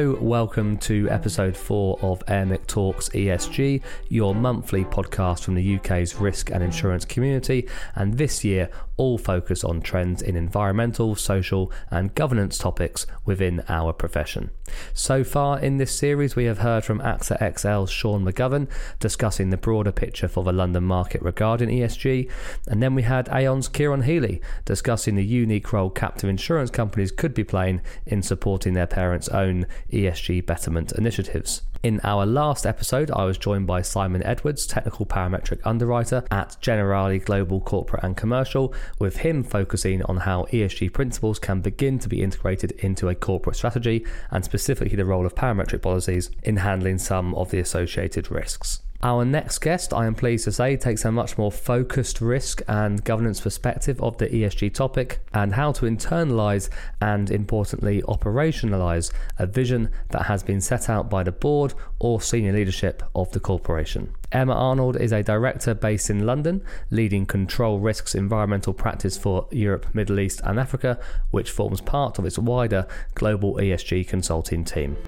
Hello, welcome to episode 4 of AIRMIC Talks ESG, your monthly podcast from the UK's risk and insurance community, and this year all focus on trends in environmental, social, and governance topics within our profession. So far in this series, we have heard from AXA XL's Sean McGovern discussing the broader picture for the London market regarding ESG, and then we had Aon's Kieran Healy discussing the unique role captive insurance companies could be playing in supporting their parents' own ESG betterment initiatives. In our last episode, I was joined by Simon Edwards, technical parametric underwriter at Generali Global Corporate and Commercial, with him focusing on how ESG principles can begin to be integrated into a corporate strategy and specifically the role of parametric policies in handling some of the associated risks. Our next guest, I am pleased to say, takes a much more focused risk and governance perspective of the ESG topic and how to internalise and, importantly, operationalise a vision that has been set out by the board or senior leadership of the corporation. Emma Arnold is a director based in London, leading Control Risks environmental practice for Europe, Middle East, and Africa, which forms part of its wider global ESG consulting team.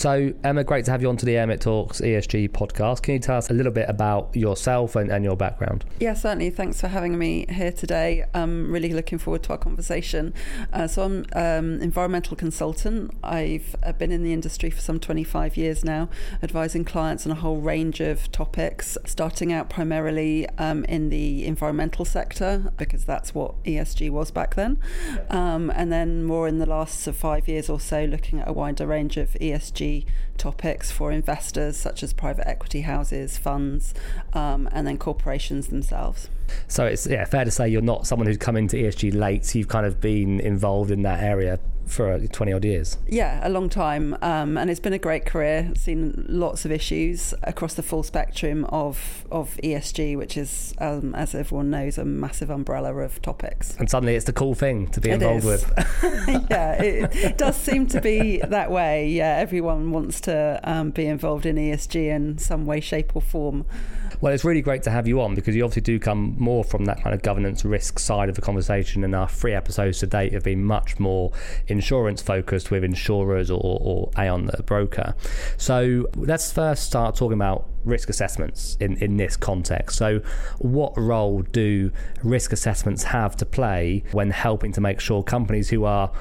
So, Emma, great to have you on to the AIRMIC Talks ESG podcast. Can you tell us a little bit about yourself and, and your background? Yeah, certainly. Thanks for having me here today. I'm really looking forward to our conversation. Uh, so, I'm um, environmental consultant. I've uh, been in the industry for some 25 years now, advising clients on a whole range of topics, starting out primarily um, in the environmental sector, because that's what ESG was back then. Um, and then more in the last five years or so, looking at a wider range of ESG topics for investors such as private equity houses, funds, um, and then corporations themselves. So it's yeah fair to say you're not someone who's come into ESG late. You've kind of been involved in that area for 20 odd years. Yeah, a long time. Um, and it's been a great career. Seen lots of issues across the full spectrum of, of ESG, which is, um, as everyone knows, a massive umbrella of topics. And suddenly it's the cool thing to be involved with. yeah, it, it, does seem to be that way. Yeah, everyone wants to um, be involved in ESG in some way, shape, or form. Well, it's really great to have you on because you obviously do come more from that kind of governance risk side of the conversation, and our three episodes to date have been much more insurance focused with insurers or, or Aon, the broker. So let's first start talking about risk assessments in, in this context. So, what role do risk assessments have to play when helping to make sure companies who are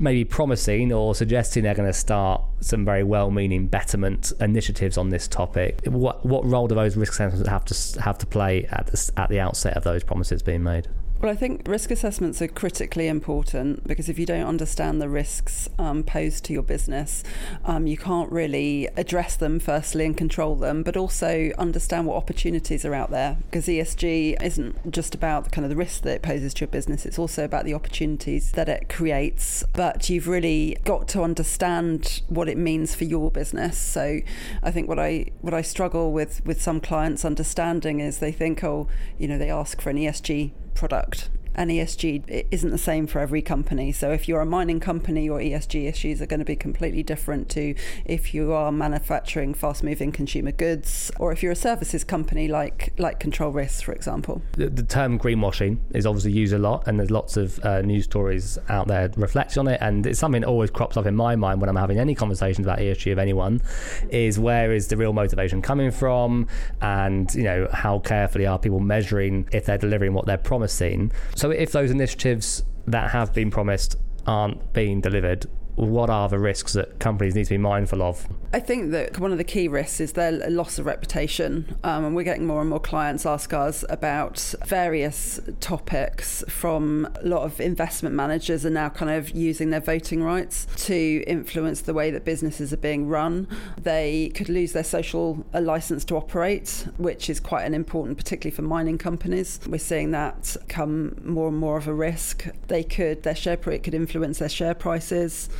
maybe promising or suggesting they're going to start some very well-meaning betterment initiatives on this topic. What what role do those risk assessments have to have to play at the, at the outset of those promises being made? Well, I think risk assessments are critically important because if you don't understand the risks um, posed to your business, um, you can't really address them firstly and control them, but also understand what opportunities are out there. Because ESG isn't just about the kind of the risks that it poses to your business; it's also about the opportunities that it creates. But you've really got to understand what it means for your business. So, I think what I what I struggle with with some clients understanding is they think, oh, you know, they ask for an ESG product and ESG isn't the same for every company. So if you're a mining company, your ESG issues are going to be completely different to if you are manufacturing fast-moving consumer goods, or if you're a services company like like Control Risks, for example. The, the term greenwashing is obviously used a lot, and there's lots of uh, news stories out there reflecting on it, and it's something that always crops up in my mind when I'm having any conversations about ESG of anyone. Is where is the real motivation coming from, and you know how carefully are people measuring if they're delivering what they're promising. So so if those initiatives that have been promised aren't being delivered, what are the risks that companies need to be mindful of? I think that one of the key risks is their loss of reputation. Um, and we're getting more and more clients ask us about various topics from a lot of investment managers are now kind of using their voting rights to influence the way that businesses are being run. They could lose their social license to operate, which is quite an important, particularly for mining companies. We're seeing that come more and more of a risk. They could, their share, it could influence their share prices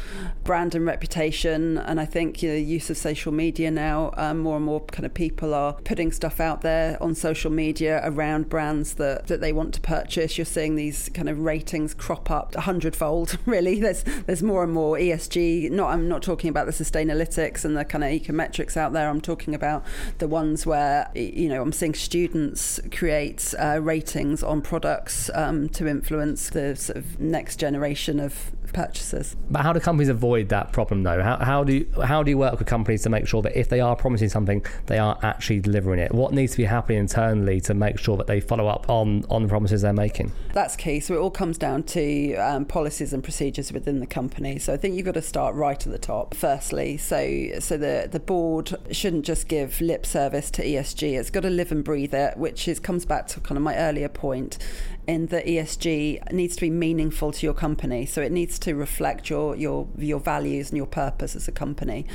brand and reputation. And I think you know, the use of social media now, um, more and more kind of people are putting stuff out there on social media around brands that, that they want to purchase. You're seeing these kind of ratings crop up a hundredfold. Really, there's there's more and more ESG. Not I'm not talking about the Sustainalytics and the kind of ecometrics out there. I'm talking about the ones where you know I'm seeing students create uh, ratings on products um, to influence the sort of next generation of purchases. But how do companies avoid that problem though? How, how do you, how do you work with companies to make sure that if they are promising something, they are actually delivering it? What needs to be happening internally to make sure that they follow up on on the promises they're making? That's key. So it all comes down to um, policies and procedures within the company. So I think you've got to start right at the top. Firstly, so so the the board shouldn't just give lip service to ESG. It's got to live and breathe it, which is comes back to kind of my earlier point in that ESG needs to be meaningful to your company. So it needs to reflect your your your values and your purpose as a company,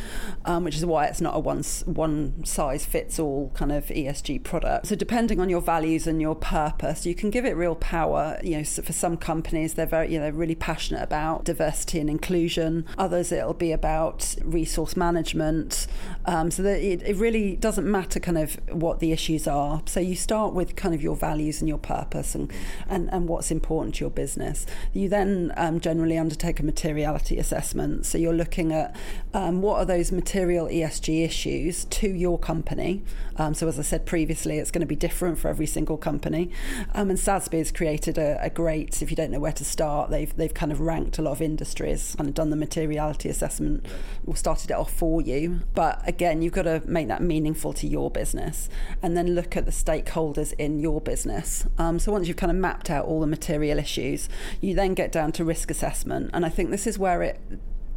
um, which is why it's not a one one size fits all kind of ESG product. So depending on your values and your purpose, you can give it real power. You know, so for some companies, they're very you know really passionate about diversity and inclusion. Others, it'll be about resource management. Um, so that it, it really doesn't matter kind of what the issues are. So you start with kind of your values and your purpose and and, and what's important to your business. You then um, generally undertake a materiality assessment. So you're looking at um, what are those material ESG issues to your company. Um, so as I said previously, it's going to be different for every single company. Um, and SASB has created a, a, great, if you don't know where to start, they've they've kind of ranked a lot of industries, kind of done the materiality assessment, or started it off for you. But again, you've got to make that meaningful to your business, and then look at the stakeholders in your business. Um, so once you've kind of mapped mapped out all the material issues, you then get down to risk assessment. And I think this is where it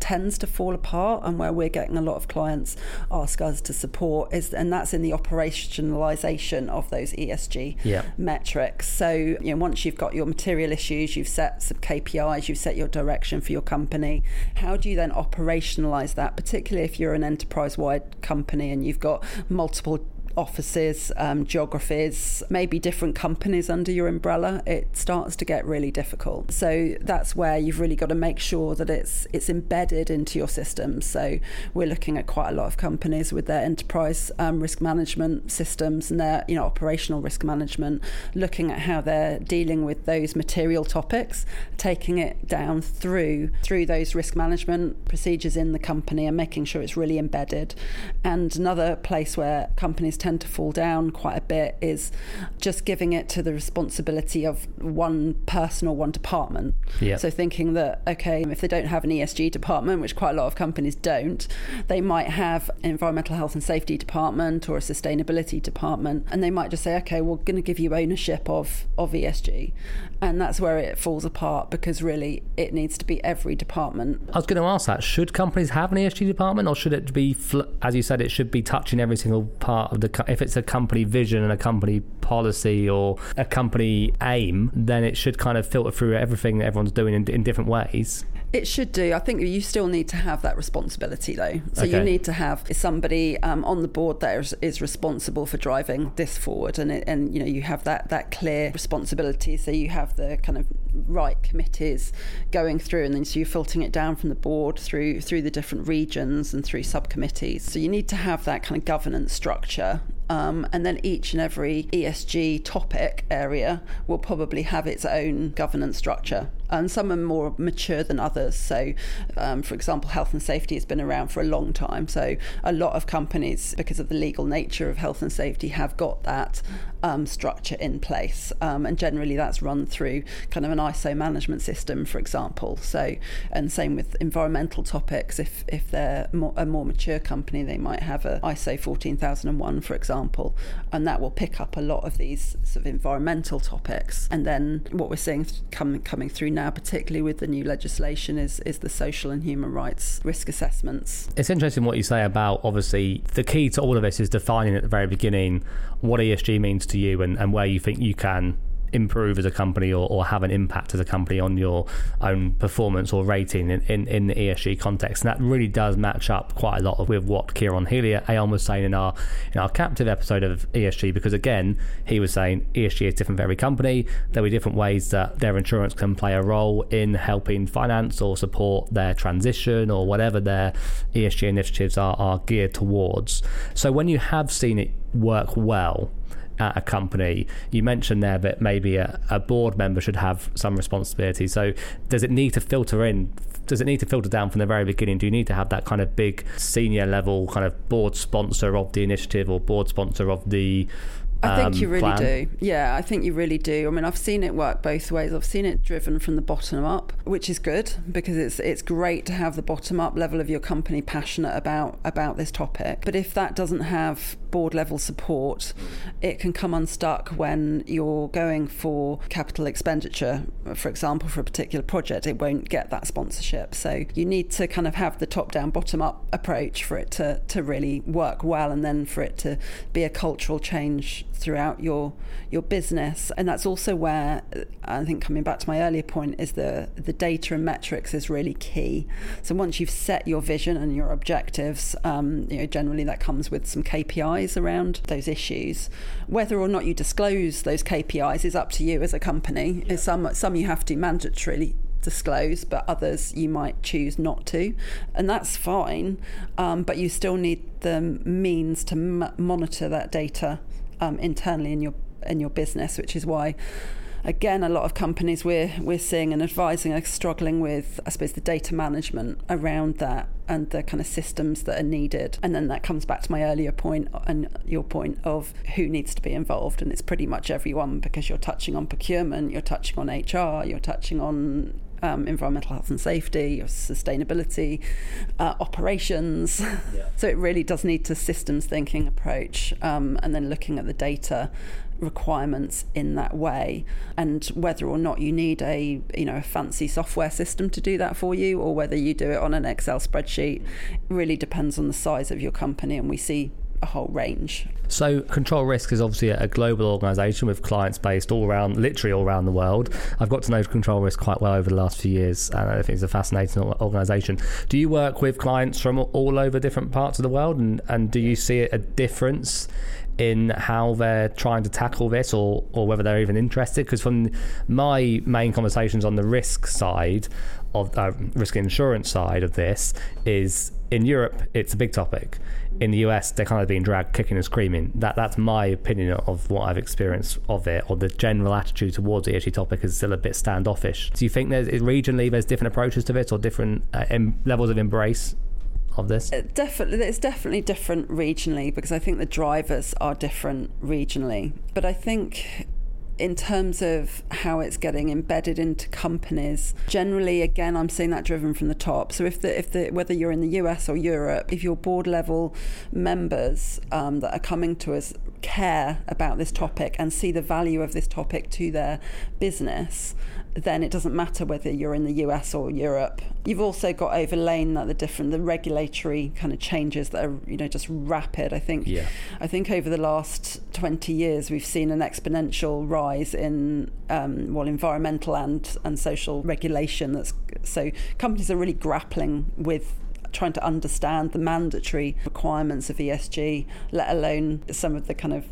tends to fall apart and where we're getting a lot of clients ask us to support is and that's in the operationalization of those ESG yeah. metrics so you know once you've got your material issues you've set some KPIs you've set your direction for your company how do you then operationalize that particularly if you're an enterprise wide company and you've got multiple offices, um, geographies, maybe different companies under your umbrella, it starts to get really difficult. So that's where you've really got to make sure that it's it's embedded into your system. So we're looking at quite a lot of companies with their enterprise um, risk management systems and their you know operational risk management, looking at how they're dealing with those material topics, taking it down through through those risk management procedures in the company and making sure it's really embedded. And another place where companies tend to fall down quite a bit is just giving it to the responsibility of one person or one department. Yeah. So thinking that, okay, if they don't have an ESG department, which quite a lot of companies don't, they might have an environmental health and safety department or a sustainability department, and they might just say, okay, we're going to give you ownership of, of ESG. And that's where it falls apart because really it needs to be every department. I was going to ask that should companies have an ESG department or should it be, as you said, it should be touching every single part of the if it's a company vision and a company policy or a company aim, then it should kind of filter through everything that everyone's doing in, in different ways. It should do. I think you still need to have that responsibility, though. So okay. you need to have somebody um, on the board that is, is, responsible for driving this forward, and it, and you know you have that that clear responsibility. So you have the kind of right committees going through, and then so you're filtering it down from the board through through the different regions and through subcommittees. So you need to have that kind of governance structure um, and then each and every ESG topic area will probably have its own governance structure. And some are more mature than others. So, um, for example, health and safety has been around for a long time. So, a lot of companies, because of the legal nature of health and safety, have got that um, structure in place. Um, and generally, that's run through kind of an ISO management system, for example. So, and same with environmental topics. If if they're more, a more mature company, they might have a ISO 14001, for example and that will pick up a lot of these sort of environmental topics. And then what we're seeing coming coming through now, particularly with the new legislation, is is the social and human rights risk assessments. It's interesting what you say about obviously the key to all of this is defining at the very beginning what ESG means to you and, and where you think you can improve as a company or, or have an impact as a company on your own performance or rating in, in, in the ESG context. And that really does match up quite a lot with what Kieran Healy Aon was saying in our in our captive episode of ESG because again he was saying ESG is different for every company. There'll be different ways that their insurance can play a role in helping finance or support their transition or whatever their ESG initiatives are, are geared towards. So when you have seen it work well at a company. You mentioned there that maybe a, a, board member should have some responsibility. So does it need to filter in? Does it need to filter down from the very beginning? Do you need to have that kind of big senior level kind of board sponsor of the initiative or board sponsor of the I think you um, really plan? do. Yeah, I think you really do. I mean, I've seen it work both ways. I've seen it driven from the bottom up, which is good because it's it's great to have the bottom up level of your company passionate about about this topic. But if that doesn't have board level support, it can come unstuck when you're going for capital expenditure, for example, for a particular project. It won't get that sponsorship. So you need to kind of have the top down, bottom up approach for it to, to really work well and then for it to be a cultural change throughout your your business and that's also where I think coming back to my earlier point is the the data and metrics is really key so once you've set your vision and your objectives um, you know generally that comes with some KPIs around those issues whether or not you disclose those KPIs is up to you as a company yeah. some some you have to mandatorily disclose, but others you might choose not to, and that's fine. Um, but you still need the means to m- monitor that data um, internally in your in your business, which is why again, a lot of companies we're we're seeing and advising are struggling with, I suppose, the data management around that and the kind of systems that are needed. And then that comes back to my earlier point and your point of who needs to be involved, and it's pretty much everyone because you're touching on procurement, you're touching on HR, you're touching on um, environmental health and safety, sustainability, uh, operations. Yeah. so it really does need to systems thinking approach, um, and then looking at the data requirements in that way and whether or not you need a you know a fancy software system to do that for you or whether you do it on an excel spreadsheet really depends on the size of your company and we see a whole range. So, Control Risk is obviously a global organisation with clients based all around, literally all around the world. I've got to know Control Risk quite well over the last few years, and I think it's a fascinating organisation. Do you work with clients from all over different parts of the world, and, and do you see a difference in how they're trying to tackle this or, or whether they're even interested. Because from my main conversations on the risk side of uh, risk insurance side of this is in Europe, it's a big topic. In the US, they're kind of being dragged kicking and screaming. That that's my opinion of what I've experienced of it, or the general attitude towards the ESG topic is still a bit standoffish. Do you think there's regionally there's different approaches to it, or different uh, em- levels of embrace of this? Uh, definitely, it's definitely different regionally because I think the drivers are different regionally. But I think in terms of how it's getting embedded into companies generally again i'm seeing that driven from the top. So if the if the whether you're in the us or europe if your board level members um, that are coming to us care about this topic and see the value of this topic to their business then it doesn't matter whether you're in the US or Europe. You've also got overlain that the different the regulatory kind of changes that are you know just rapid. I think yeah. I think over the last 20 years we've seen an exponential rise in um, well environmental and and social regulation. That's so companies are really grappling with trying to understand the mandatory requirements of ESG, let alone some of the kind of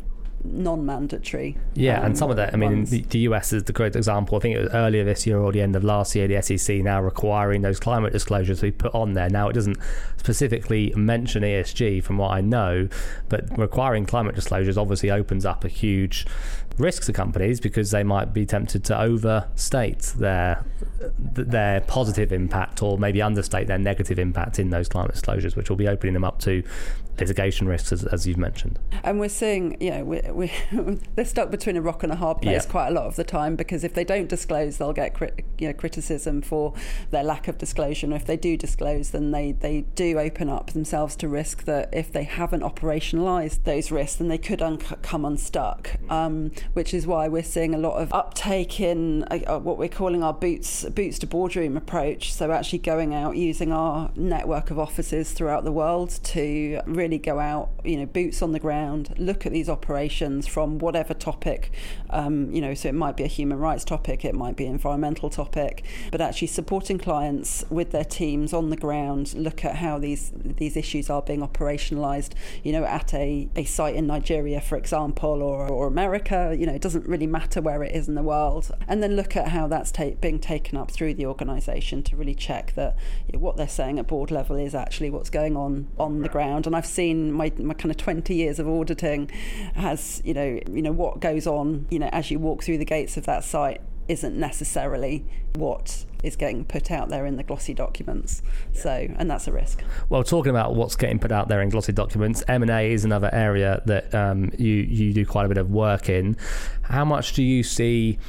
non-mandatory. Yeah, um, and some of that. I mean, the, the, US is the great example. I think it was earlier this year or the end of last year, the SEC now requiring those climate disclosures to be put on there. Now it doesn't specifically mention ESG, from what I know, but requiring climate disclosures obviously opens up a huge risk to companies because they might be tempted to overstate their their positive impact or maybe understate their negative impact in those climate disclosures, which will be opening them up to litigation risks, as, as you've mentioned. And we're seeing, you know, we we they're stuck between a rock and a hard place quite a lot of the time because if they don't disclose, they'll get crit, you know, criticism for their lack of disclosure. And if they do disclose, then they, they do open up themselves to risk that if they haven't operationalised those risks, then they could un- come unstuck. Um, which is why we're seeing a lot of uptake in uh, what we're calling our boots boots to boardroom approach. So actually going out using our network of offices throughout the world to really go out, you know, boots on the ground, look at these operations from whatever topic, um, you know, so it might be a human rights topic, it might be an environmental topic, but actually supporting clients with their teams on the ground, look at how these these issues are being operationalized, you know, at a, a site in Nigeria, for example, or, or America, you know, it doesn't really matter where it is in the world. And then look at how that's ta- being taken up through the organisation to really check that you know, what they're saying at board level is actually what's going on on the ground. And I've seen my, my kind of 20 years of auditing has, you know, you know, what goes on, you know, as you walk through the gates of that site isn't necessarily what is getting put out there in the glossy documents. So, and that's a risk. Well, talking about what's getting put out there in glossy documents, M and A is another area that um, you you do quite a bit of work in. How much do you see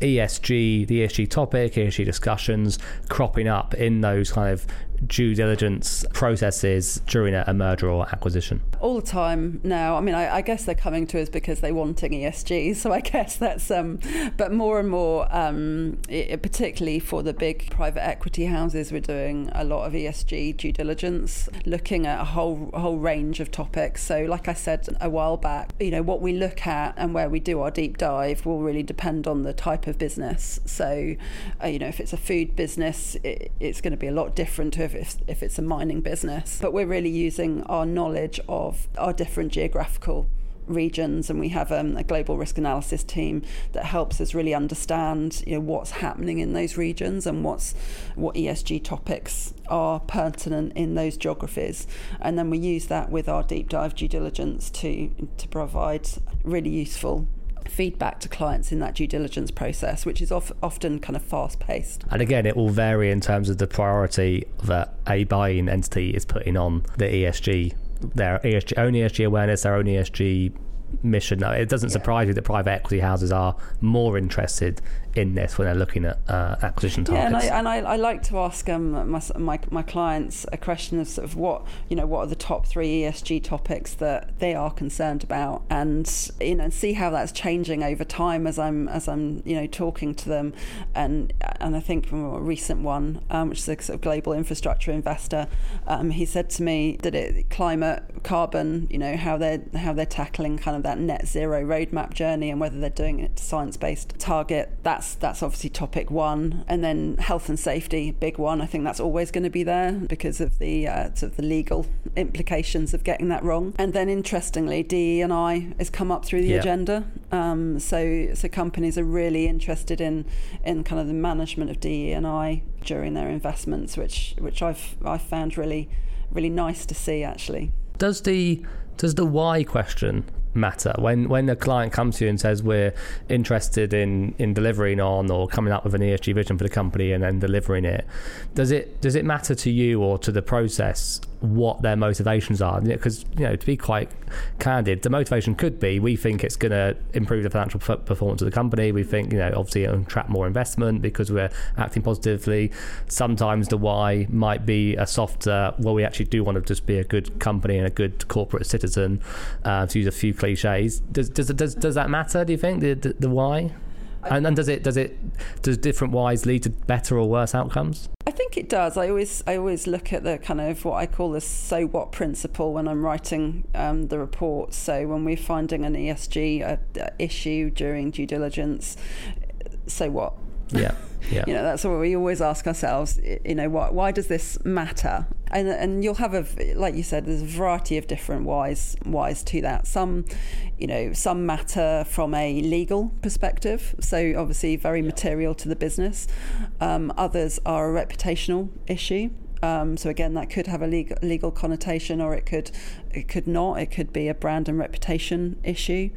ESG, the ESG topic, ESG discussions cropping up in those kind of due diligence processes during a, merger or acquisition? All the time now. I mean, I, I, guess they're coming to us because they're wanting ESG. So I guess that's, um, but more and more, um, it, particularly for the big private equity houses, we're doing a lot of ESG due diligence, looking at a whole whole range of topics. So, like I said a while back, you know, what we look at and where we do our deep dive will really depend on the type of business. So, uh, you know, if it's a food business, it, it's going to be a lot different to if if, if it's a mining business. But we're really using our knowledge of our different geographical regions and we have um, a global risk analysis team that helps us really understand you know what's happening in those regions and what's what ESG topics are pertinent in those geographies and then we use that with our deep dive due diligence to to provide really useful feedback to clients in that due diligence process, which is of, often kind of fast paced. And again, it will vary in terms of the priority that a buying entity is putting on the ESG, their ESG, own ESG awareness, their own ESG mission. It doesn't surprise me that private equity houses are more interested in this when they're looking at uh, acquisition targets. Yeah, and, I, and I, I, like to ask um, my, my, my clients a question of sort of what you know what are the top three ESG topics that they are concerned about, and you know see how that's changing over time as I'm as I'm you know talking to them, and and I think from a recent one, um, which is a sort of global infrastructure investor, um, he said to me that it climate, carbon, you know how they're how they're tackling kind of that net zero roadmap journey and whether they're doing it to science based target. That's that's obviously topic one, and then health and safety, big one. I think that's always going to be there because of the uh, sort of the legal implications of getting that wrong. And then interestingly, DE and I has come up through the agenda. Um, so so companies are really interested in in kind of the management of DE and I during their investments, which which I've I've found really really nice to see actually. Does the does the why question matter? When when a client comes to you and says we're interested in in delivering on or coming up with an ESG vision for the company and then delivering it does it does it matter to you or to the process what their motivations are. Because, you know, to be quite candid, the motivation could be we think it's going to improve the financial performance of the company. We think, you know, obviously it'll attract more investment because we're acting positively. Sometimes the why might be a softer, well, we actually do want to just be a good company and a good corporate citizen, uh, to use a few cliches. Does, does, does, does that matter, do you think, the, the, the why? And, and does it does it does different whys lead to better or worse outcomes? I think it does. I always I always look at the kind of what I call the so what principle when I'm writing um, the report. So when we're finding an ESG uh, issue during due diligence, so what? Yeah. Yeah. You know, that's what we always ask ourselves. You know, why, why does this matter? And and you'll have a like you said, there's a variety of different whys whys to that. Some, you know, some matter from a legal perspective. So obviously very yeah. material to the business. Um, others are a reputational issue. Um, so again, that could have a legal, legal connotation, or it could it could not. It could be a brand and reputation issue.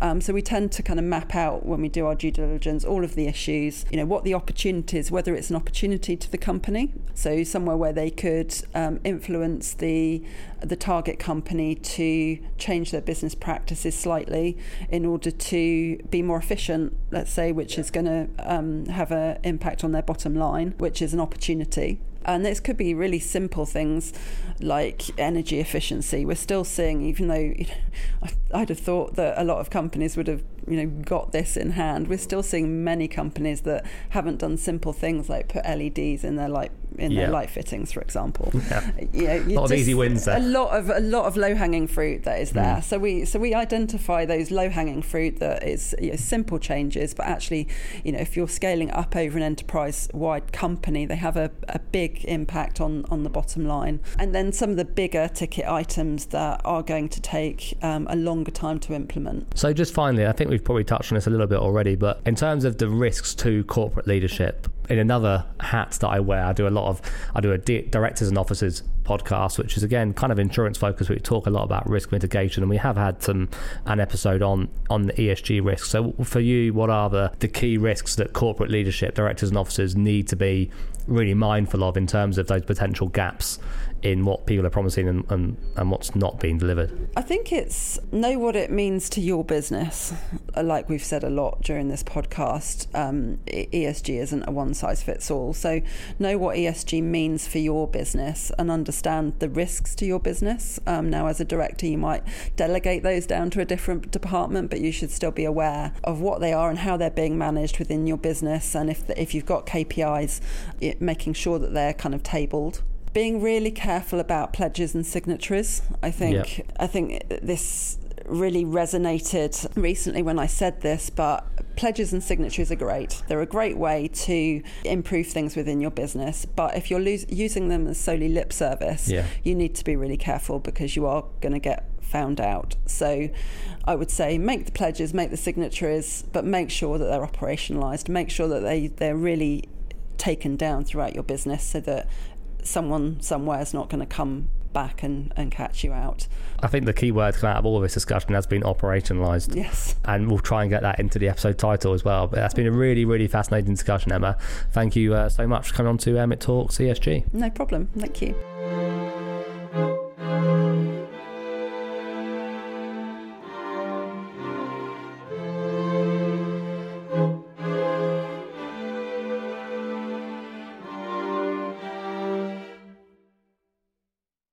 Um, so we tend to kind of map out when we do our due diligence all of the issues. You know what the opportunities, whether it's an opportunity to the company, so somewhere where they could um, influence the the target company to change their business practices slightly in order to be more efficient. Let's say, which yeah. is going to um, have an impact on their bottom line, which is an opportunity And this could be really simple things like energy efficiency. We're still seeing, even though you know, I'd have thought that a lot of companies would have you know got this in hand, we're still seeing many companies that haven't done simple things like put LEDs in their light in yeah. their light fittings, for example. Yeah. You know, a lot of easy wins there. A lot of a lot of low hanging fruit that is there. Mm. So we so we identify those low hanging fruit that is you know, simple changes, but actually, you know, if you're scaling up over an enterprise wide company, they have a, a big impact on on the bottom line. And then some of the bigger ticket items that are going to take um, a longer time to implement. So just finally, I think we've probably touched on this a little bit already, but in terms of the risks to corporate leadership, in another hat that I wear, I do a lot of I do a directors and officers podcast, which is again kind of insurance focused. We talk a lot about risk mitigation, and we have had some an episode on on the ESG risks. So for you, what are the the key risks that corporate leadership, directors and officers need to be really mindful of in terms of those potential gaps in what people are promising and, and, and what's not being delivered? I think it's know what it means to your business. Like we've said a lot during this podcast, um, ESG isn't a one size fits all. So know what ESG means for your business and understand the risks to your business. Um, now, as a director, you might delegate those down to a different department, but you should still be aware of what they are and how they're being managed within your business. And if, if you've got KPIs, it, making sure that they're kind of tabled being really careful about pledges and signatories. I think yep. I think this really resonated recently when I said this, but pledges and signatories are great. They're a great way to improve things within your business. But if you're lo- using them as solely lip service, yeah. you need to be really careful because you are going to get found out. So I would say make the pledges, make the signatories, but make sure that they're operationalized. Make sure that they, they're really taken down throughout your business so that someone somewhere is not going to come back and, and catch you out. I think the key word out of all of this discussion has been operationalised. Yes. And we'll try and get that into the episode title as well. But that's been a really, really fascinating discussion, Emma. Thank you uh, so much for coming on to AIRMIC Talks ESG. No problem. Thank you.